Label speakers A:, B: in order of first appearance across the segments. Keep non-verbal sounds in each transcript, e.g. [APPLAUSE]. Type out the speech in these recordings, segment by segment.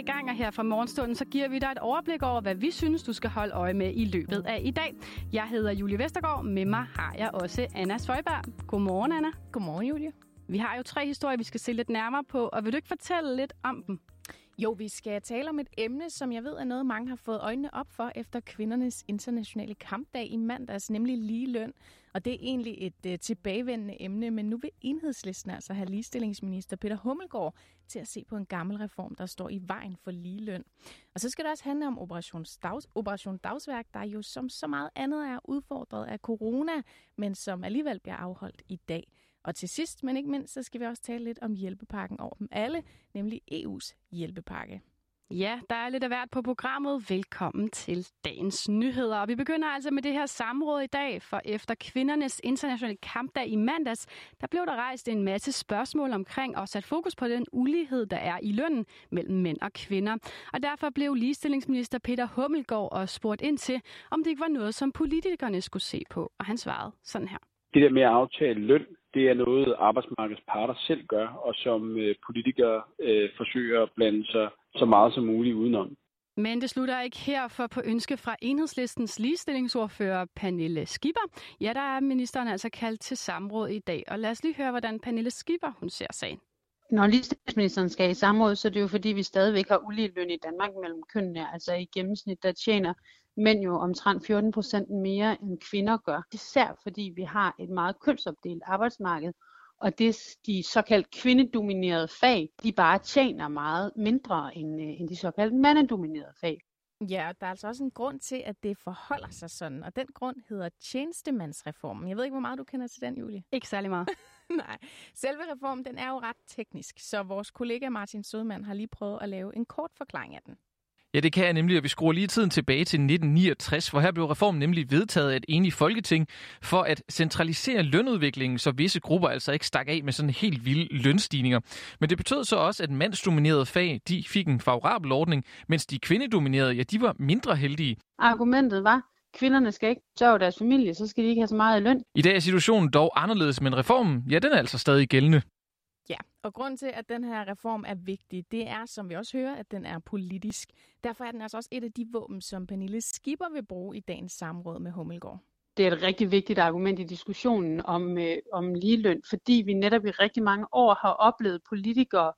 A: i gang, og her fra morgenstunden, så giver vi dig et overblik over, hvad vi synes, du skal holde øje med i løbet af i dag. Jeg hedder Julie Vestergaard, med mig har jeg også Anna Svøjberg. Godmorgen, Anna.
B: Godmorgen, Julie.
A: Vi har jo tre historier, vi skal se lidt nærmere på, og vil du ikke fortælle lidt om dem?
B: Jo, vi skal tale om et emne, som jeg ved er noget, mange har fået øjnene op for efter kvindernes internationale kampdag i mandags, nemlig ligeløn. Og det er egentlig et øh, tilbagevendende emne, men nu vil enhedslisten altså have ligestillingsminister Peter Hummelgaard til at se på en gammel reform, der står i vejen for ligeløn. Og så skal det også handle om Operation, Dags, Operation Dagsværk, der jo som så meget andet er udfordret af corona, men som alligevel bliver afholdt i dag. Og til sidst, men ikke mindst, så skal vi også tale lidt om hjælpepakken over dem alle, nemlig EU's hjælpepakke.
A: Ja, der er lidt af hvert på programmet. Velkommen til dagens nyheder. Og vi begynder altså med det her samråd i dag, for efter kvindernes internationale kampdag i mandags, der blev der rejst en masse spørgsmål omkring og sat fokus på den ulighed, der er i lønnen mellem mænd og kvinder. Og derfor blev ligestillingsminister Peter Hummelgaard også spurgt ind til, om det ikke var noget, som politikerne skulle se på. Og han svarede sådan her.
C: Det der med at aftale løn det er noget, arbejdsmarkedets parter selv gør, og som øh, politikere øh, forsøger at blande sig så meget som muligt udenom.
A: Men det slutter ikke her, for på ønske fra enhedslistens ligestillingsordfører Pernille Skipper, ja, der er ministeren altså kaldt til samråd i dag. Og lad os lige høre, hvordan Pernille Skipper hun ser sagen.
D: Når ligestillingsministeren skal i samråd, så er det jo fordi, vi stadigvæk har ulige løn i Danmark mellem kønnene. Altså i gennemsnit, der tjener mænd jo omtrent 14 procent mere end kvinder gør. Især fordi vi har et meget kønsopdelt arbejdsmarked, og det de såkaldt kvindedominerede fag, de bare tjener meget mindre end, øh, end de såkaldt mandedominerede fag.
B: Ja, der er altså også en grund til, at det forholder sig sådan, og den grund hedder tjenestemandsreformen. Jeg ved ikke, hvor meget du kender til den, Julie?
A: Ikke særlig meget. [LAUGHS]
B: Nej, selve reformen den er jo ret teknisk, så vores kollega Martin Sødman har lige prøvet at lave en kort forklaring af den.
E: Ja, det kan jeg nemlig, og vi skruer lige tiden tilbage til 1969, hvor her blev reformen nemlig vedtaget af et enigt folketing for at centralisere lønudviklingen, så visse grupper altså ikke stak af med sådan helt vilde lønstigninger. Men det betød så også, at mandsdominerede fag, de fik en favorabel ordning, mens de kvindedominerede, ja, de var mindre heldige.
D: Argumentet var, kvinderne skal ikke sørge deres familie, så skal de ikke have så meget i løn.
E: I dag er situationen dog anderledes, men reformen, ja, den er altså stadig gældende.
B: Ja, og grund til, at den her reform er vigtig, det er, som vi også hører, at den er politisk. Derfor er den altså også et af de våben, som Pernille Skipper vil bruge i dagens samråd med Hummelgaard.
D: Det er et rigtig vigtigt argument i diskussionen om, øh, om ligeløn, fordi vi netop i rigtig mange år har oplevet politikere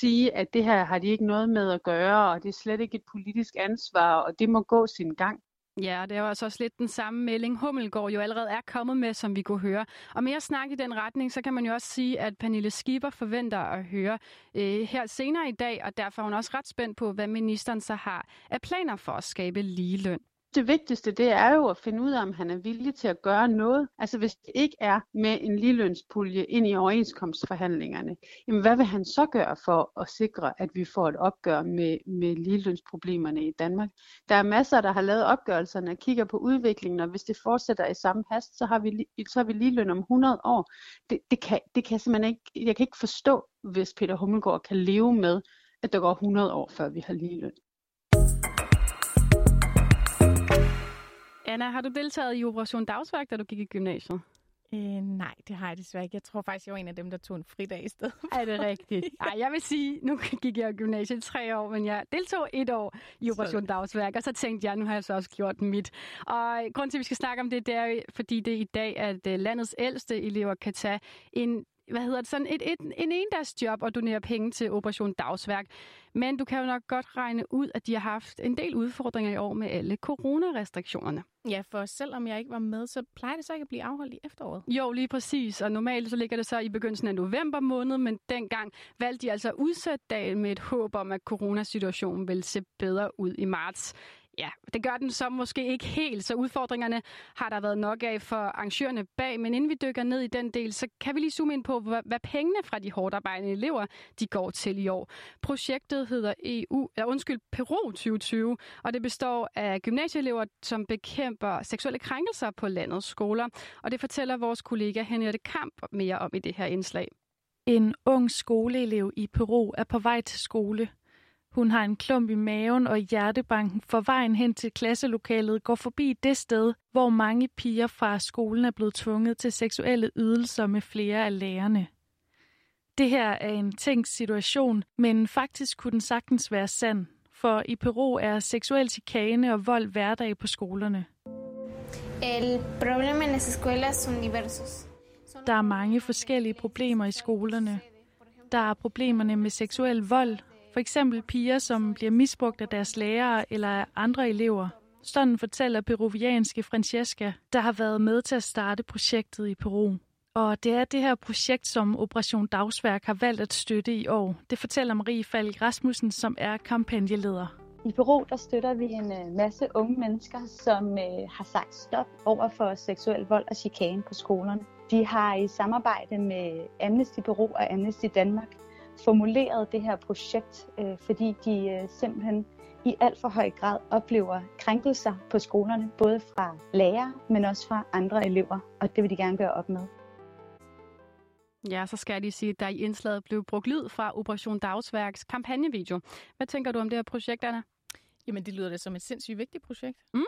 D: sige, at det her har de ikke noget med at gøre, og det er slet ikke et politisk ansvar, og det må gå sin gang.
A: Ja, det er altså også lidt den samme melding, Hummelgaard jo allerede er kommet med, som vi kunne høre. Og mere snak i den retning, så kan man jo også sige, at Pernille Skipper forventer at høre øh, her senere i dag, og derfor er hun også ret spændt på, hvad ministeren så har af planer for at skabe ligeløn
D: det vigtigste, det er jo at finde ud af, om han er villig til at gøre noget. Altså hvis det ikke er med en ligelønspulje ind i overenskomstforhandlingerne, jamen hvad vil han så gøre for at sikre, at vi får et opgør med, med ligelønsproblemerne i Danmark? Der er masser, der har lavet opgørelserne og kigger på udviklingen, og hvis det fortsætter i samme hast, så har vi, så har vi ligeløn om 100 år. Det, det, kan, det kan jeg simpelthen ikke, jeg kan ikke forstå, hvis Peter Hummelgaard kan leve med, at der går 100 år, før vi har ligeløn.
A: Anna, har du deltaget i Operation Dagsværk, da du gik i gymnasiet?
B: Øh, nej, det har jeg desværre ikke. Jeg tror faktisk, jeg var en af dem, der tog en fridag i stedet.
A: Er det rigtigt? [LAUGHS] Ej, jeg vil sige, nu gik jeg i gymnasiet tre år, men jeg deltog et år i Operation. Dagsværk, og så tænkte jeg, nu har jeg så også gjort mit. Og grund til, at vi skal snakke om det, det er fordi det er i dag, at øh, landets ældste elever kan tage en hvad hedder det, sådan et, et, en endags job og donere penge til Operation Dagsværk. Men du kan jo nok godt regne ud, at de har haft en del udfordringer i år med alle coronarestriktionerne.
B: Ja, for selvom jeg ikke var med, så plejer det så ikke at blive afholdt i efteråret.
A: Jo, lige præcis. Og normalt så ligger det så i begyndelsen af november måned, men dengang valgte de altså at udsætte dagen med et håb om, at coronasituationen vil se bedre ud i marts. Ja, det gør den så måske ikke helt, så udfordringerne har der været nok af for arrangørerne bag. Men inden vi dykker ned i den del, så kan vi lige zoome ind på, hvad, hvad pengene fra de hårdt arbejdende elever de går til i år. Projektet hedder EU, eller undskyld, Peru 2020, og det består af gymnasieelever, som bekæmper seksuelle krænkelser på landets skoler. Og det fortæller vores kollega Henriette Kamp mere om i det her indslag.
F: En ung skoleelev i Peru er på vej til skole. Hun har en klump i maven og hjertebanken for vejen hen til klasselokalet går forbi det sted, hvor mange piger fra skolen er blevet tvunget til seksuelle ydelser med flere af lærerne. Det her er en tænkt situation, men faktisk kunne den sagtens være sand. For i Peru er seksuel chikane og vold hverdag på skolerne.
G: El problema en las escuelas son diversos.
F: Der er mange forskellige problemer i skolerne. Der er problemerne med seksuel vold, for eksempel piger, som bliver misbrugt af deres lærere eller af andre elever. Sådan fortæller peruvianske Francesca, der har været med til at starte projektet i Peru. Og det er det her projekt, som Operation Dagsværk har valgt at støtte i år. Det fortæller Marie Falk Rasmussen, som er kampagneleder.
H: I Peru der støtter vi en øh, masse unge mennesker, som øh, har sagt stop over for seksuel vold og chikane på skolerne. De har i samarbejde med Amnesty Peru og Amnesty Danmark formuleret det her projekt, øh, fordi de øh, simpelthen i alt for høj grad oplever krænkelser på skolerne, både fra lærere, men også fra andre elever, og det vil de gerne gøre op med.
A: Ja, så skal jeg lige sige, at der i indslaget blev brugt lyd fra Operation Dagsværks kampagnevideo. Hvad tænker du om det her projekt, Anna?
B: Jamen, det lyder da som et sindssygt vigtigt projekt.
A: Mm.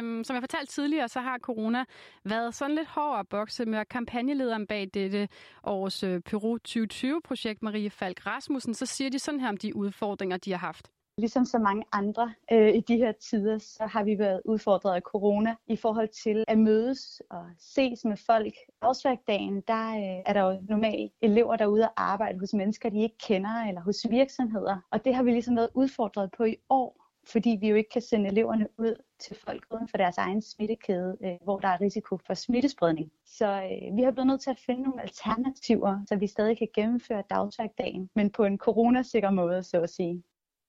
A: Øhm, som jeg fortalte tidligere, så har corona været sådan lidt hård at bokse med kampagnelederen bag dette års øh, Peru 2020-projekt, Marie Falk Rasmussen. Så siger de sådan her om de udfordringer, de har haft.
H: Ligesom så mange andre øh, i de her tider, så har vi været udfordret af corona i forhold til at mødes og ses med folk. Årsværkdagen, der øh, er der jo normalt elever, der er ude og arbejde hos mennesker, de ikke kender, eller hos virksomheder. Og det har vi ligesom været udfordret på i år, fordi vi jo ikke kan sende eleverne ud til folk uden for deres egen smittekæde, øh, hvor der er risiko for smittespredning. Så øh, vi har blevet nødt til at finde nogle alternativer, så vi stadig kan gennemføre dagsværkdagen, men på en coronasikker måde, så at sige.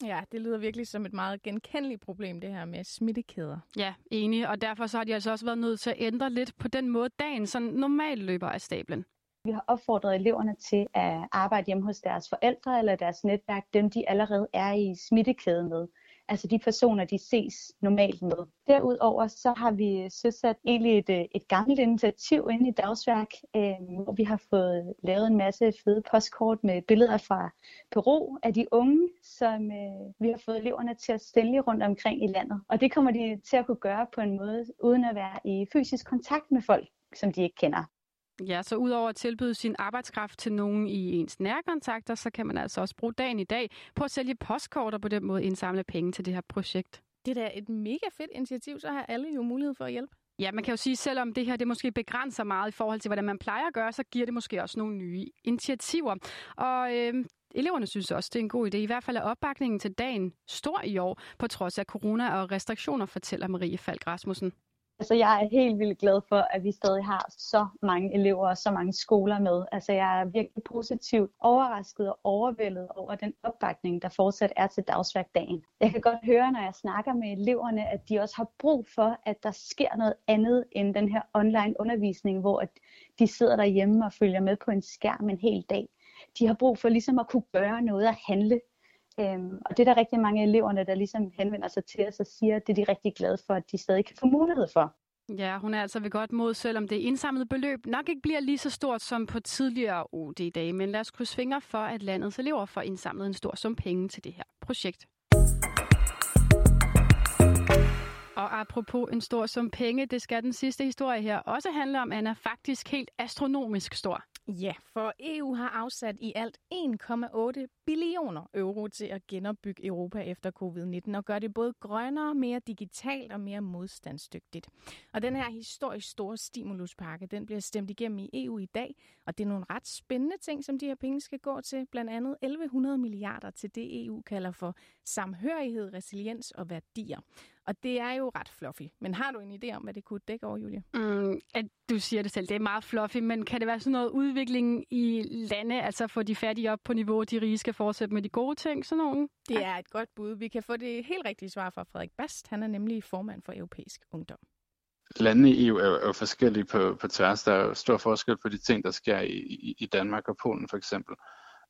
B: Ja, det lyder virkelig som et meget genkendeligt problem, det her med smittekæder.
A: Ja, enig. Og derfor så har de altså også været nødt til at ændre lidt på den måde, dagen sådan normalt løber af stablen.
H: Vi har opfordret eleverne til at arbejde hjemme hos deres forældre eller deres netværk, dem de allerede er i smittekæden med altså de personer, de ses normalt med. Derudover så har vi søsat egentlig et, øh, et gammelt initiativ inde i Dagsværk, øh, hvor vi har fået lavet en masse fede postkort med billeder fra Peru af de unge, som øh, vi har fået eleverne til at sælge rundt omkring i landet. Og det kommer de til at kunne gøre på en måde, uden at være i fysisk kontakt med folk, som de ikke kender.
A: Ja, så udover at tilbyde sin arbejdskraft til nogen i ens nærkontakter, så kan man altså også bruge dagen i dag på at sælge postkort og på den måde indsamle penge til det her projekt.
B: Det er da et mega fedt initiativ, så har alle jo mulighed for at hjælpe.
A: Ja, man kan jo sige, selvom det her det måske begrænser meget i forhold til, hvordan man plejer at gøre, så giver det måske også nogle nye initiativer. Og øh, eleverne synes også, det er en god idé. I hvert fald er opbakningen til dagen stor i år, på trods af corona og restriktioner, fortæller Marie Falk Rasmussen.
H: Altså, jeg er helt vildt glad for, at vi stadig har så mange elever og så mange skoler med. Altså, jeg er virkelig positivt overrasket og overvældet over den opbakning, der fortsat er til dagsværkdagen. Jeg kan godt høre, når jeg snakker med eleverne, at de også har brug for, at der sker noget andet end den her online undervisning, hvor de sidder derhjemme og følger med på en skærm en hel dag. De har brug for ligesom at kunne gøre noget og handle Øhm, og det er der rigtig mange af eleverne, der ligesom henvender sig til os og siger, at det er de rigtig glade for, at de stadig kan få mulighed for.
A: Ja, hun er altså ved godt mod, selvom det indsamlede beløb nok ikke bliver lige så stort som på tidligere OD-dage. Men lad os krydse fingre for, at landets elever får indsamlet en stor sum penge til det her projekt. Og apropos en stor sum penge, det skal den sidste historie her også handle om, Anna, faktisk helt astronomisk stor.
B: Ja, for EU har afsat i alt 1,8 billioner euro til at genopbygge Europa efter covid-19 og gøre det både grønnere, mere digitalt og mere modstandsdygtigt. Og den her historisk store stimuluspakke, den bliver stemt igennem i EU i dag, og det er nogle ret spændende ting, som de her penge skal gå til. Blandt andet 1100 milliarder til det EU kalder for samhørighed, resiliens og værdier. Og det er jo ret fluffy. Men har du en idé om, hvad det kunne dække over, Julie?
A: Mm, at du siger det selv, det er meget fluffy, men kan det være sådan noget udvikling i lande, altså få de fattige op på niveau, de rige skal fortsætte med de gode ting, sådan nogen?
B: Det er et godt bud. Vi kan få det helt rigtige svar fra Frederik Bast. Han er nemlig formand for Europæisk Ungdom.
I: Landene i EU er jo, er jo forskellige på, på tværs. Der er jo stor forskel på de ting, der sker i, i, i Danmark og Polen for eksempel.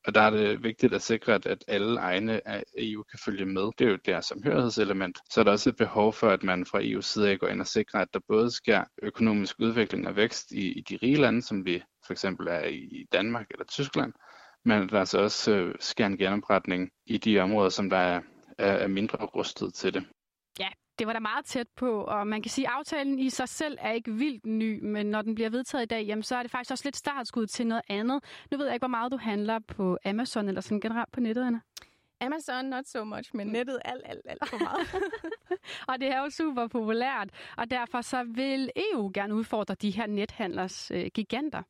I: Og der er det vigtigt at sikre, at, at alle egne af EU kan følge med. Det er jo deres samhørighedselement. Så er der også et behov for, at man fra EU's side går ind og sikrer, at der både sker økonomisk udvikling og vækst i, i de rige lande, som vi for eksempel er i Danmark eller Tyskland, men at der altså også øh, sker en genopretning i de områder, som der er, er mindre rustet til det.
A: Det var da meget tæt på, og man kan sige, at aftalen i sig selv er ikke vildt ny, men når den bliver vedtaget i dag, jamen, så er det faktisk også lidt startskud til noget andet. Nu ved jeg ikke, hvor meget du handler på Amazon eller sådan generelt på nettet, Anna.
B: Amazon, not so much, men nettet alt, alt, alt for meget. [LAUGHS]
A: og det er jo super populært, og derfor så vil EU gerne udfordre de her nethandlers øh, giganter.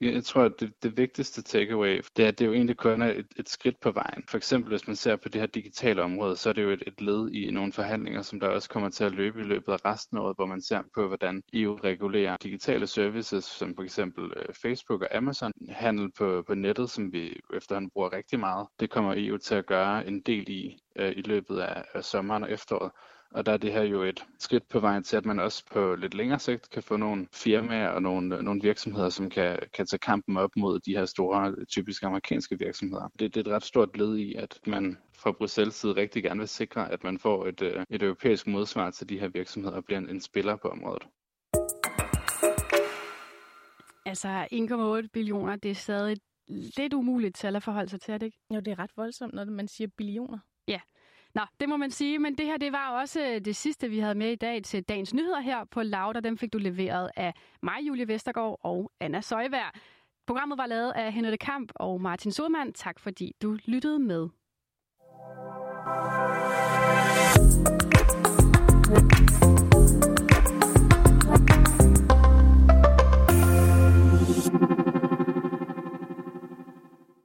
I: Jeg tror, at det, det vigtigste takeaway, det er, at det jo egentlig kun er et, et skridt på vejen. For eksempel, hvis man ser på det her digitale område, så er det jo et, et led i nogle forhandlinger, som der også kommer til at løbe i løbet af resten af året, hvor man ser på, hvordan EU regulerer digitale services, som for eksempel øh, Facebook og Amazon. Handel på, på nettet, som vi efterhånden bruger rigtig meget, det kommer EU til at gøre en del i øh, i løbet af, af sommeren og efteråret. Og der er det her jo et skridt på vejen til, at man også på lidt længere sigt kan få nogle firmaer og nogle, nogle virksomheder, som kan, kan tage kampen op mod de her store, typisk amerikanske virksomheder. Det, det er et ret stort led i, at man fra Bruxelles side rigtig gerne vil sikre, at man får et, øh, et europæisk modsvar til de her virksomheder og bliver en, en spiller på området.
A: Altså 1,8 billioner, det er stadig lidt umuligt til at forholde sig til, er det ikke?
B: Jo, det er ret voldsomt, når man siger billioner.
A: Nå, det må man sige, men det her det var også øh, det sidste, vi havde med i dag til dagens nyheder her på Lauter. Dem fik du leveret af mig, Julie Vestergaard og Anna Søjvær. Programmet var lavet af Henriette Kamp og Martin Sodermann. Tak fordi du lyttede med.